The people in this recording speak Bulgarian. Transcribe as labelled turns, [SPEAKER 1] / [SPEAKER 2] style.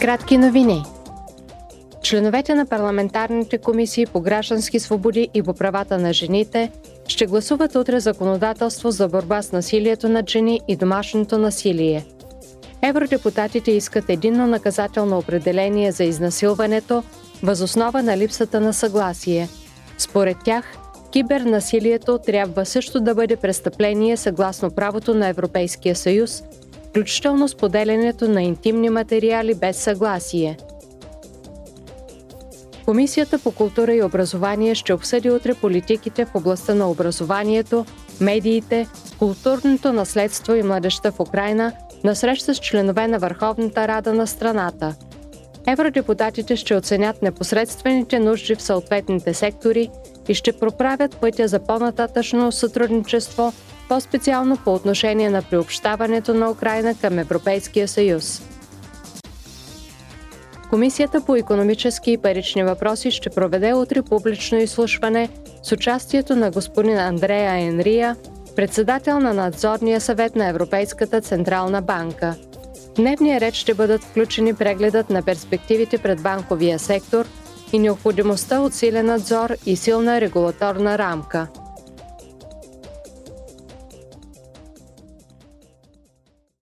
[SPEAKER 1] Кратки новини. Членовете на парламентарните комисии по граждански свободи и по правата на жените ще гласуват утре законодателство за борба с насилието над жени и домашното насилие. Евродепутатите искат единно наказателно определение за изнасилването възоснова на липсата на съгласие. Според тях, кибернасилието трябва също да бъде престъпление съгласно правото на Европейския съюз, включително споделянето на интимни материали без съгласие. Комисията по култура и образование ще обсъди утре политиките в областта на образованието, медиите, културното наследство и младеща в Украина на среща с членове на Върховната рада на страната. Евродепутатите ще оценят непосредствените нужди в съответните сектори и ще проправят пътя за по-нататъчно сътрудничество по-специално по отношение на приобщаването на Украина към Европейския съюз. Комисията по економически и парични въпроси ще проведе утре публично изслушване с участието на господин Андрея Енрия, председател на надзорния съвет на Европейската централна банка. В дневния ред ще бъдат включени прегледът на перспективите пред банковия сектор и необходимостта от силен надзор и силна регулаторна рамка –